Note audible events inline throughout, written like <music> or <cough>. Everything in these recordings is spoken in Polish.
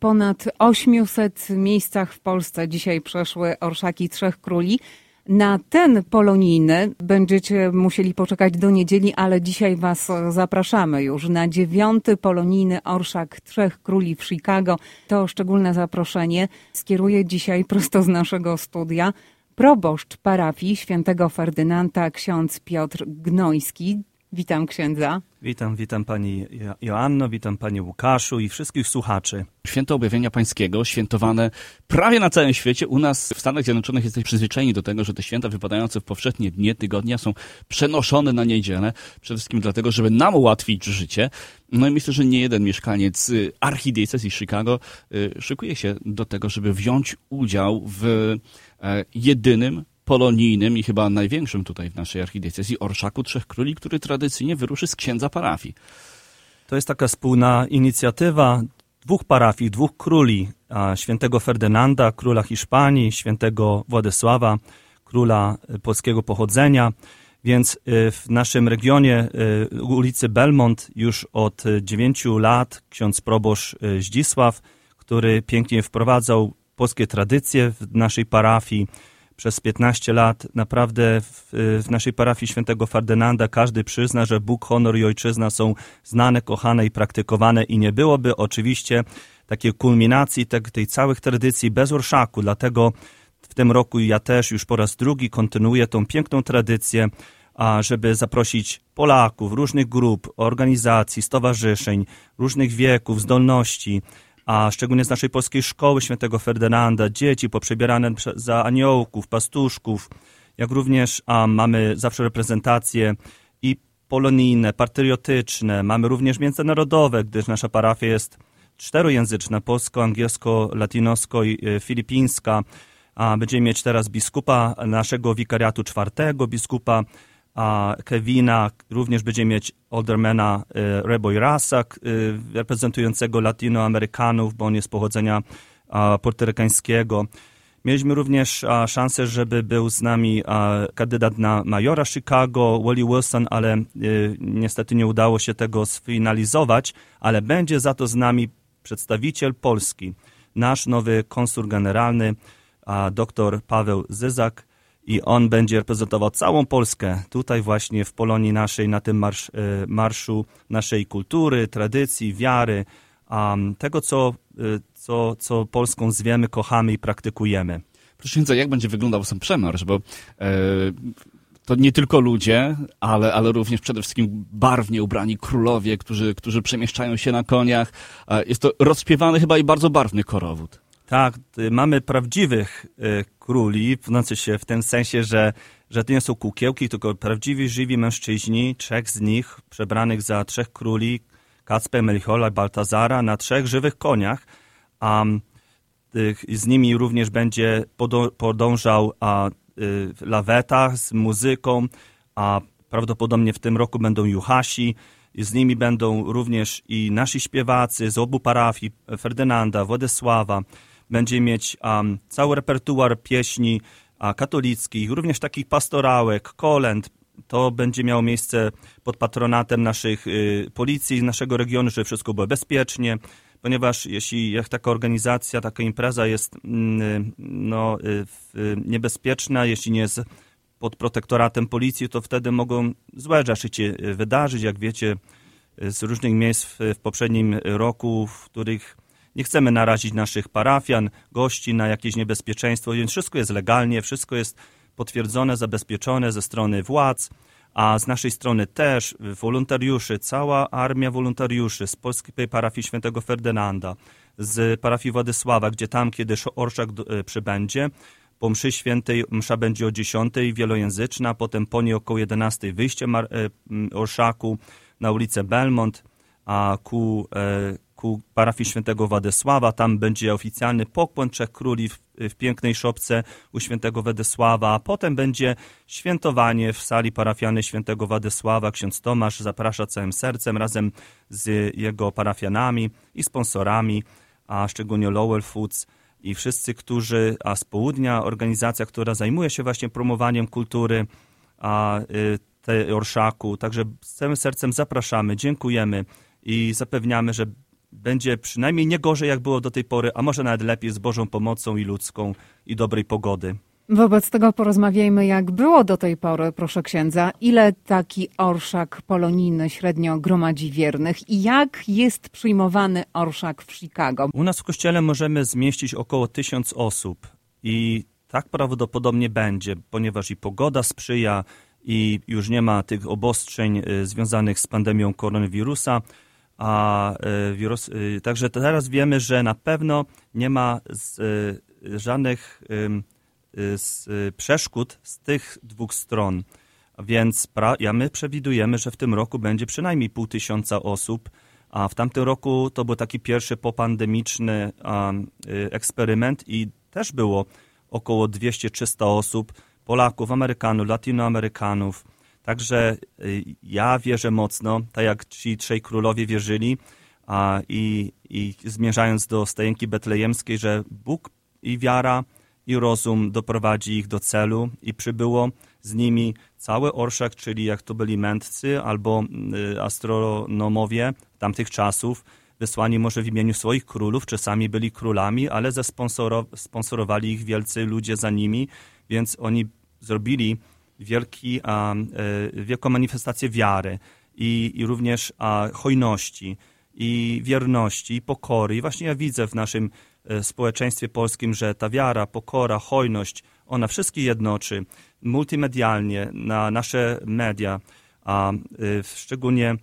ponad 800 miejscach w Polsce dzisiaj przeszły orszaki Trzech Króli. Na ten polonijny będziecie musieli poczekać do niedzieli, ale dzisiaj Was zapraszamy już na dziewiąty polonijny orszak Trzech Króli w Chicago. To szczególne zaproszenie skieruję dzisiaj prosto z naszego studia proboszcz parafii świętego Ferdynanda, ksiądz Piotr Gnojski. Witam księdza. Witam, witam pani Joanno, witam panie Łukaszu i wszystkich słuchaczy. Święto Objawienia Pańskiego, świętowane prawie na całym świecie. U nas w Stanach Zjednoczonych jesteśmy przyzwyczajeni do tego, że te święta wypadające w powszechnie dnie tygodnia są przenoszone na niedzielę. Przede wszystkim dlatego, żeby nam ułatwić życie. No i myślę, że nie jeden mieszkaniec y, archidiecezji Chicago y, szykuje się do tego, żeby wziąć udział w e, jedynym polonijnym i chyba największym tutaj w naszej archidiecezji Orszaku Trzech Króli, który tradycyjnie wyruszy z księdza parafii. To jest taka wspólna inicjatywa dwóch parafii, dwóch króli, świętego Ferdynanda, króla Hiszpanii, świętego Władysława, króla e, polskiego pochodzenia. Więc e, w naszym regionie e, ulicy Belmont już od dziewięciu lat ksiądz proboszcz Zdzisław, który pięknie wprowadzał polskie tradycje w naszej parafii, przez 15 lat naprawdę w, w, naszej parafii świętego Ferdynanda każdy przyzna, że Bóg, honor i ojczyzna są znane, kochane i praktykowane i nie byłoby oczywiście takiej kulminacji tej, tej całych tradycji bez orszaku. Dlatego w tym roku ja też już po raz drugi kontynuuję tą piękną tradycję, a żeby zaprosić Polaków, różnych grup, organizacji, stowarzyszeń, różnych wieków, zdolności, a szczególnie z naszej polskiej szkoły świętego Ferdynanda, dzieci poprzebierane za aniołków, pastuszków, jak również a, mamy zawsze reprezentacje i polonijne, patriotyczne, mamy również międzynarodowe, gdyż nasza parafia jest czterojęzyczna, polsko, angielsko, latinosko i e, filipińska. A będziemy mieć teraz biskupa naszego wikariatu czwartego, biskupa a Kevina, również będzie mieć Aldermana e, Reboy Rasak, e, reprezentującego latinoamerykanów, bo on jest pochodzenia portorykańskiego. Mieliśmy również szansę, żeby był z nami kandydat na majora Chicago, Wally Wilson, ale e, niestety nie udało się tego sfinalizować, ale będzie za to z nami przedstawiciel Polski, nasz nowy konsul generalny, dr Paweł Zyzak, i on będzie reprezentował całą Polskę tutaj właśnie w Polonii naszej, na tym marsz, e, marszu naszej kultury, tradycji, wiary, um, tego, co, e, co, co Polską zwiemy, kochamy i praktykujemy. Proszę księdza, jak będzie wyglądał sam przemarsz, bo e, to nie tylko ludzie, ale, ale również przede wszystkim barwnie ubrani królowie, którzy, którzy przemieszczają się na koniach. Jest to rozpiewany chyba i bardzo barwny korowód. Tak, mamy prawdziwych y, króli, znaczy się w tym sensie, że, że to nie są kukiełki, tylko prawdziwi, żywi mężczyźni, trzech z nich przebranych za trzech króli, Kacpę, Melchiora i Baltazara, na trzech żywych koniach, a z nimi również będzie podążał a, y, laweta z muzyką, a prawdopodobnie w tym roku będą juhasi, z nimi będą również i nasi śpiewacy z obu parafii, Ferdynanda, Władysława, będzie mieć um, cały repertuar pieśni a, katolickich, również takich pastorałek, kolęd. To będzie miało miejsce pod patronatem naszych y, policji, naszego regionu, żeby wszystko było bezpiecznie, ponieważ jeśli jak taka organizacja, taka impreza jest mm, no, y, y, niebezpieczna, jeśli nie jest pod protektoratem policji, to wtedy mogą złe rzeczy się y, wydarzyć, jak wiecie, y, z różnych miejsc w, w poprzednim roku, w których nie chcemy narazić naszych parafian, gości na jakieś niebezpieczeństwo, więc wszystko jest legalnie, wszystko jest potwierdzone, zabezpieczone ze strony władz, a z naszej strony też wolontariuszy, cała armia wolontariuszy z polskiej parafii świętego Ferdynanda, z parafii Władysława, gdzie tam, kiedy orszak e, przybędzie, po mszy świętej msza będzie o 10, wielojęzyczna, potem po niej około 11 wyjście e, orszaku na ulicę Belmont, a ku e, ku parafii świętego Władysława. Tam będzie oficjalny pokłon Trzech Króli w, w pięknej szopce u świętego Władysława, a potem będzie świętowanie w sali parafiany świętego Władysława. Ksiądz Tomasz zaprasza całym sercem razem z jego parafianami i sponsorami, a szczególnie Lowell Foods i wszyscy, którzy, a z południa organizacja, która zajmuje się właśnie promowaniem kultury, a y, tej orszaku. Także z całym sercem zapraszamy, dziękujemy i zapewniamy, że będzie przynajmniej nie gorzej, jak było do tej pory, a może nawet lepiej z Bożą pomocą i ludzką i dobrej pogody. Wobec tego porozmawiajmy, jak było do tej pory, proszę księdza. Ile taki orszak polonijny średnio gromadzi wiernych i jak jest przyjmowany orszak w Chicago? U nas w kościele możemy zmieścić około tysiąc osób i tak prawdopodobnie będzie, ponieważ i pogoda sprzyja i już nie ma tych obostrzeń y, związanych z pandemią koronawirusa. A y, wirus, y, także teraz wiemy, że na pewno nie ma z, żadnych z przeszkód z tych dwóch stron. Więc pra, ja my przewidujemy, że w tym roku będzie przynajmniej pół tysiąca osób, a w tamtym roku to był taki pierwszy popandemiczny um, eksperyment i też było około 200-300 osób, Polaków, Amerykanów, Latinoamerykanów. Także y, ja wierzę mocno, tak jak ci trzej królowie wierzyli a, i, i zmierzając do stajenki betlejemskiej, że Bóg i wiara i rozum doprowadzi ich do celu i przybyło z nimi cały orszak, czyli jak to byli mędrcy albo y, astronomowie tamtych czasów, wysłani może w imieniu swoich królów, czasami byli królami, ale zasponsorowali ich wielcy ludzie za nimi, więc oni zrobili wielki, e, wielką manifestację wiary i, i również hojności i wierności i pokory. I właśnie ja widzę w naszym e, społeczeństwie polskim, że ta wiara, pokora, hojność, ona wszystkich jednoczy multimedialnie na nasze media, a e, szczególnie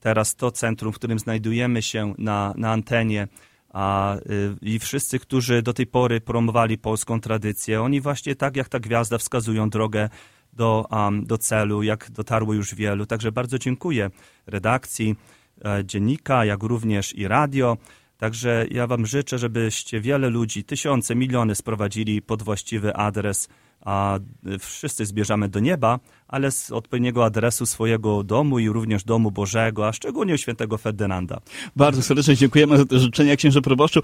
teraz to centrum, w którym znajdujemy się na, na antenie, a, i wszyscy, którzy do tej pory promowali polską tradycję, oni właśnie tak jak ta gwiazda wskazują drogę do, um, do celu, jak dotarło już wielu. Także bardzo dziękuję redakcji, e, dziennika, jak również i radio. Także ja Wam życzę, żebyście wiele ludzi, tysiące, miliony sprowadzili pod właściwy adres a wszyscy zbierzamy do nieba, ale z odpowiedniego adresu swojego domu i również domu Bożego, a szczególnie świętego Ferdynanda. Bardzo serdecznie dziękujemy za te życzenia, księże proboszczu.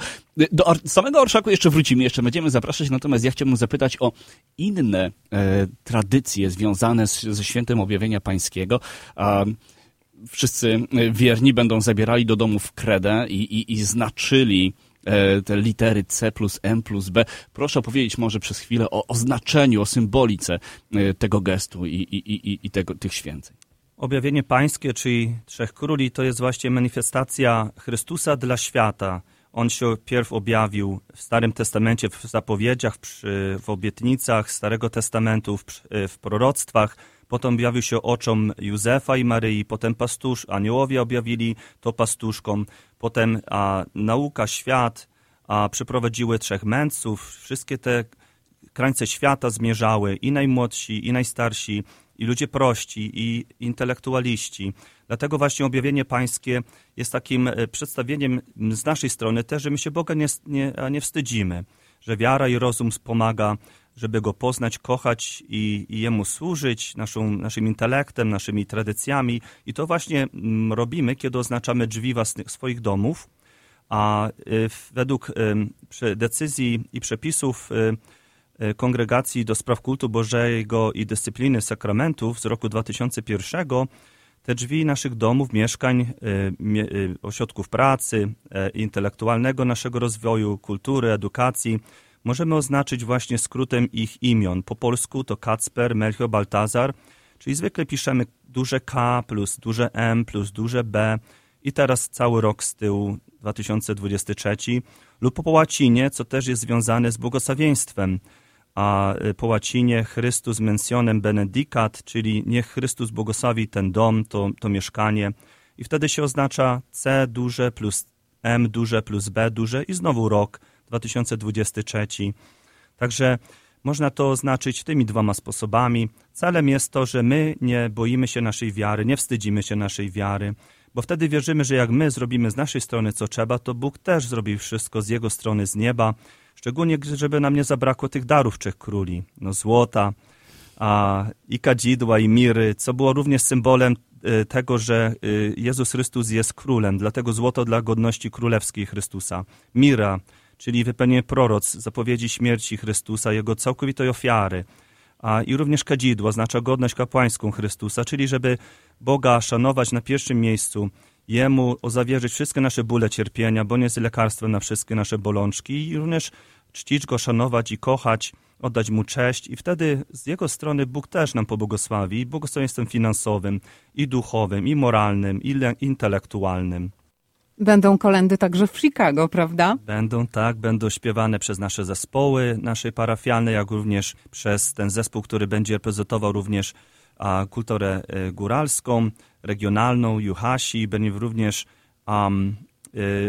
Do samego orszaku jeszcze wrócimy, jeszcze będziemy zapraszać, natomiast ja chciałbym zapytać o inne e, tradycje związane z, ze świętem objawienia pańskiego. E, wszyscy wierni będą zabierali do domów kredę i, i, i znaczyli te litery C plus M plus B. Proszę opowiedzieć może przez chwilę o, o znaczeniu, o symbolice e, tego gestu i, i, i, i tego, tych święceń. Objawienie Pańskie, czyli Trzech Króli, to jest właśnie manifestacja Chrystusa dla świata. On się pierw objawił w Starym Testamencie, w zapowiedziach, w obietnicach Starego Testamentu, w, w proroctwach. Potem objawił się oczom Józefa i Maryi, potem pastusz, aniołowie objawili to pastuszkom. Potem a, nauka, świat a, przeprowadziły trzech mędrców. Wszystkie te krańce świata zmierzały i najmłodsi, i najstarsi, i ludzie prości, i intelektualiści. Dlatego właśnie objawienie pańskie jest takim e, przedstawieniem z naszej strony też, że my się Boga nie, nie, nie wstydzimy, że wiara i rozum wspomaga, żeby Go poznać, kochać i, i Jemu służyć naszą, naszym intelektem, naszymi tradycjami. I to właśnie mm, robimy, kiedy oznaczamy drzwi własnych, swoich domów, a y, według y, decyzji i przepisów y, Kongregacji do Spraw Kultu Bożego i Dyscypliny Sakramentów z roku 2001 te drzwi naszych domów, mieszkań, ośrodków pracy, e, intelektualnego naszego rozwoju, kultury, edukacji możemy oznaczyć właśnie skrótem ich imion. Po polsku to Kacper, Melchior, Baltazar, czyli zwykle piszemy duże K plus duże M plus duże B. I teraz cały rok z tyłu 2023 lub po łacinie, co też jest związane z błogosławieństwem, a y, po łacinie Chrystus mentionem benedicat, czyli niech Chrystus błogosławi ten dom, to, to mieszkanie. I wtedy się oznacza C duże plus M duże plus B duże i znowu rok 2023. Także można to oznaczyć tymi dwoma sposobami. Celem jest to, że my nie boimy się naszej wiary, nie wstydzimy się naszej wiary, bo wtedy wierzymy, że jak my zrobimy z naszej strony co trzeba, to Bóg też zrobi wszystko z Jego strony, z nieba, szczególnie żeby nam nie zabrakło tych darów trzech króli, no złota, a, i kadzidła, i miry, co było również symbolem y, tego, że y, Jezus Chrystus jest królem, dlatego złoto dla godności królewskiej Chrystusa, mira, czyli wypełnienie proroc, zapowiedzi śmierci Chrystusa, Jego całkowitej ofiary, a i również kadzidło oznacza godność kapłańską Chrystusa, czyli żeby Boga szanować na pierwszym miejscu Jemu zawierzyć wszystkie nasze bóle, cierpienia, bo nie jest lekarstwem na wszystkie nasze bolączki i również czcić Go, szanować i kochać, oddać Mu cześć i wtedy z Jego strony Bóg też nam pobłogosławi błogosławieństwem finansowym i duchowym, i moralnym, i intelektualnym. Będą kolendy także w Chicago, prawda? Będą, tak, będą śpiewane przez nasze zespoły naszej parafialnej, jak również przez ten zespół, który będzie reprezentował również a, kulturę e, góralską, regionalną, Juhasi. Będą również um,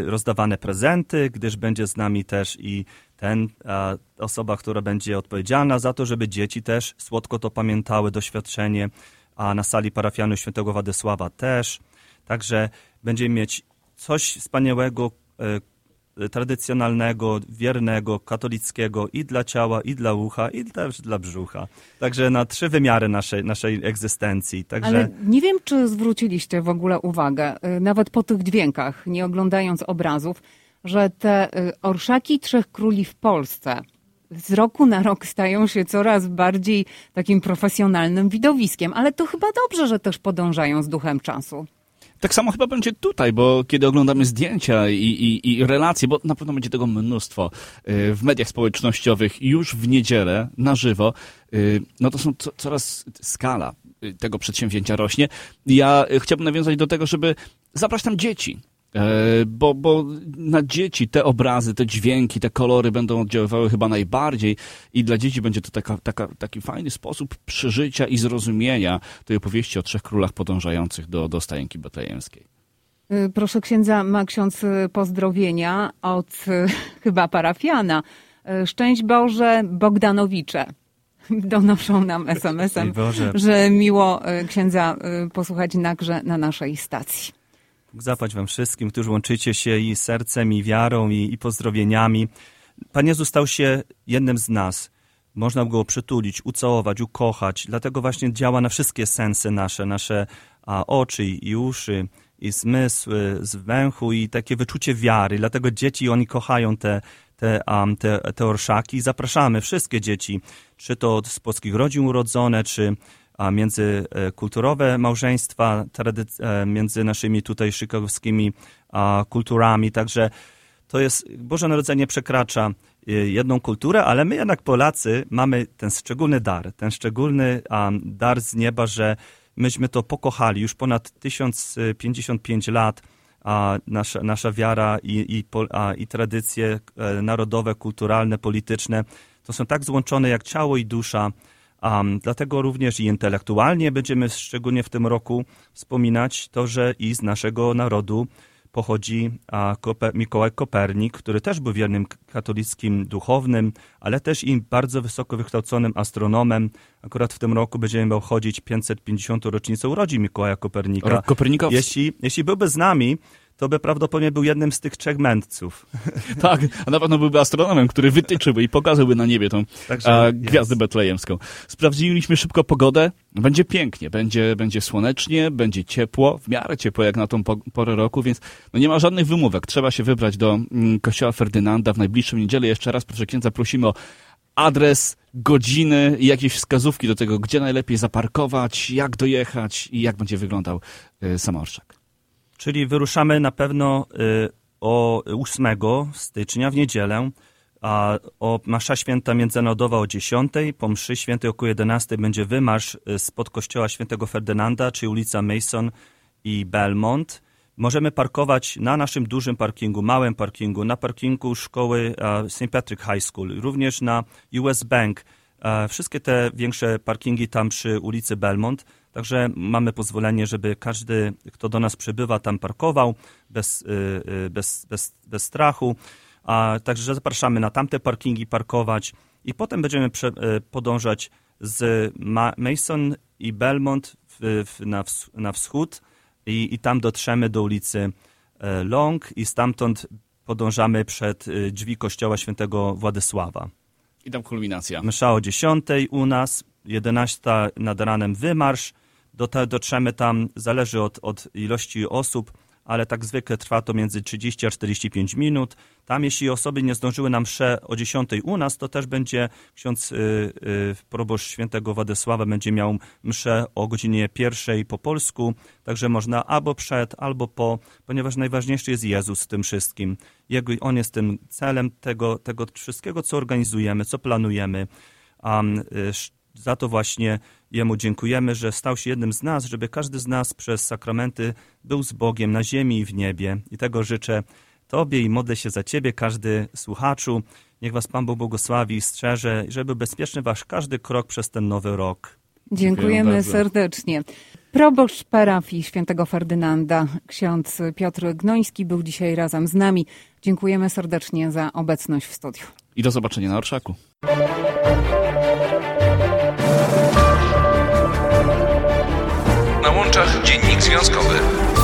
rozdawane prezenty, gdyż będzie z nami też i ten a, osoba, która będzie odpowiedzialna za to, żeby dzieci też słodko to pamiętały, doświadczenie, a na sali parafialnej świętego Władysława też. Także będziemy mieć coś wspaniałego, e, tradycjonalnego, wiernego, katolickiego i dla ciała, i dla ucha, i też dla brzucha. Także na trzy wymiary naszej, naszej egzystencji. Także... Ale nie wiem, czy zwróciliście w ogóle uwagę, e, nawet po tych dźwiękach, nie oglądając obrazów, że te e, orszaki Trzech Króli w Polsce z roku na rok stają się coraz bardziej takim profesjonalnym widowiskiem, ale to chyba dobrze, że też podążają z duchem czasu. Tak samo chyba będzie tutaj, bo kiedy oglądamy zdjęcia i, i, i relacje, bo na pewno będzie tego mnóstwo y, w mediach społecznościowych już w niedzielę na żywo, y, no to są co, coraz skala y, tego przedsięwzięcia rośnie. Ja chciałbym nawiązać do tego, żeby zabrać tam dzieci. E, bo, bo na dzieci te obrazy, te dźwięki, te kolory będą oddziaływały chyba najbardziej i dla dzieci będzie to taka, taka, taki fajny sposób przeżycia i zrozumienia tej opowieści o trzech królach podążających do, do stajenki betlejemskiej. Y, proszę księdza, ma ksiądz y, pozdrowienia od <laughs> chyba parafiana. Szczęść Boże Bogdanowicze. <laughs> Donoszą nam SMS-em, że miło księdza posłuchać nagrze na naszej stacji. Zapłać wam wszystkim, którzy łączycie się i sercem, i wiarą, i, i pozdrowieniami. Pan Jezus stał się jednym z nas. Można go przytulić, ucałować, ukochać. Dlatego właśnie działa na wszystkie sensy nasze, nasze a, oczy i uszy, i zmysły, z węchu i takie wyczucie wiary. Dlatego dzieci, oni kochają te, te, um, te, te orszaki. Zapraszamy wszystkie dzieci, czy to z polskich rodzin urodzone, czy międzykulturowe małżeństwa, e, między naszymi tutaj chicagowskimi kulturami. Także to jest, Boże Narodzenie przekracza e, jedną kulturę, ale my jednak Polacy mamy ten szczególny dar, ten szczególny dar z nieba, że myśmy to pokochali już ponad 1055 lat. A nasza, nasza wiara i, i, a, i tradycje e, narodowe, kulturalne, polityczne to są tak złączone jak ciało i dusza, Um, dlatego również i intelektualnie będziemy szczególnie w tym roku wspominać to, że i z naszego narodu pochodzi a, Koper Mikołaj Kopernik, który też był wiernym katolickim duchownym, ale też i bardzo wysoko wykształconym astronomem. Akurat w tym roku będziemy obchodzić 550. rocznicę urodzin Mikołaja Kopernika. Kopernika. Jeśli, jeśli byłby z nami, to by prawdopodobnie był jednym z tych trzech mędrców. <laughs> Tak, a na pewno byłby astronomem, który wytyczyłby i pokazałby na niebie tą Także, a, gwiazdę yes. betlejemską. Sprawdziliśmy szybko pogodę. Będzie pięknie, będzie, będzie słonecznie, będzie ciepło, w miarę ciepło jak na tą porę roku, więc no nie ma żadnych wymówek. Trzeba się wybrać do mm, kościoła Ferdynanda w najbliższą niedzielę. Jeszcze raz, proszę księdza, prosimy o adres, godziny i jakieś wskazówki do tego, gdzie najlepiej zaparkować, jak dojechać i jak będzie wyglądał y, Samorszak. Czyli wyruszamy na pewno y, o 8 stycznia w niedzielę, a o Masza Święta Międzynarodowa o 10, po mszy świętej około 11 będzie wymarsz y, spod kościoła świętego Ferdynanda, czyli ulica Mason i Belmont. Możemy parkować na naszym dużym parkingu, małym parkingu, na parkingu szkoły St. Patrick High School, również na US Bank. Wszystkie te większe parkingi tam przy ulicy Belmont. Także mamy pozwolenie, żeby każdy, kto do nas przybywa, tam parkował bez, y, y, bez, bez, bez strachu. A także zapraszamy na tamte parkingi parkować i potem będziemy prze, y, podążać z Mason i Belmont w, w, na, na wschód i, i tam dotrzemy do ulicy Long i stamtąd podążamy przed drzwi kościoła świętego Władysława. I tam kulminacja. Msza o 10 u nas, 11 nad ranem wymarsz, dotrzemy tam, zależy od, od ilości osób, ale tak zwykle trwa to między 30 a 45 minut. Tam, jeśli osoby nie zdążyły na mszę o 10 u nas, to też będzie ksiądz y, y, proboszcz świętego Władysława będzie miał mszę o godzinie pierwszej po polsku, także można albo przed, albo po, ponieważ najważniejszy jest Jezus w tym wszystkim. Jego, on jest tym celem tego, tego wszystkiego, co organizujemy, co planujemy. Um, za to właśnie Jemu dziękujemy, że stał się jednym z nas, żeby każdy z nas przez sakramenty był z Bogiem na ziemi i w niebie. I tego życzę Tobie i modlę się za Ciebie, każdy słuchaczu. Niech Was Pan Bóg błogosławi i strzeże, żeby bezpieczny Wasz każdy krok przez ten nowy rok. Dziękujemy serdecznie. Proboszcz parafii świętego Ferdynanda, ksiądz Piotr Gnoński był dzisiaj razem z nami. Dziękujemy serdecznie za obecność w studiu. I do zobaczenia na Orszaku. związkowy.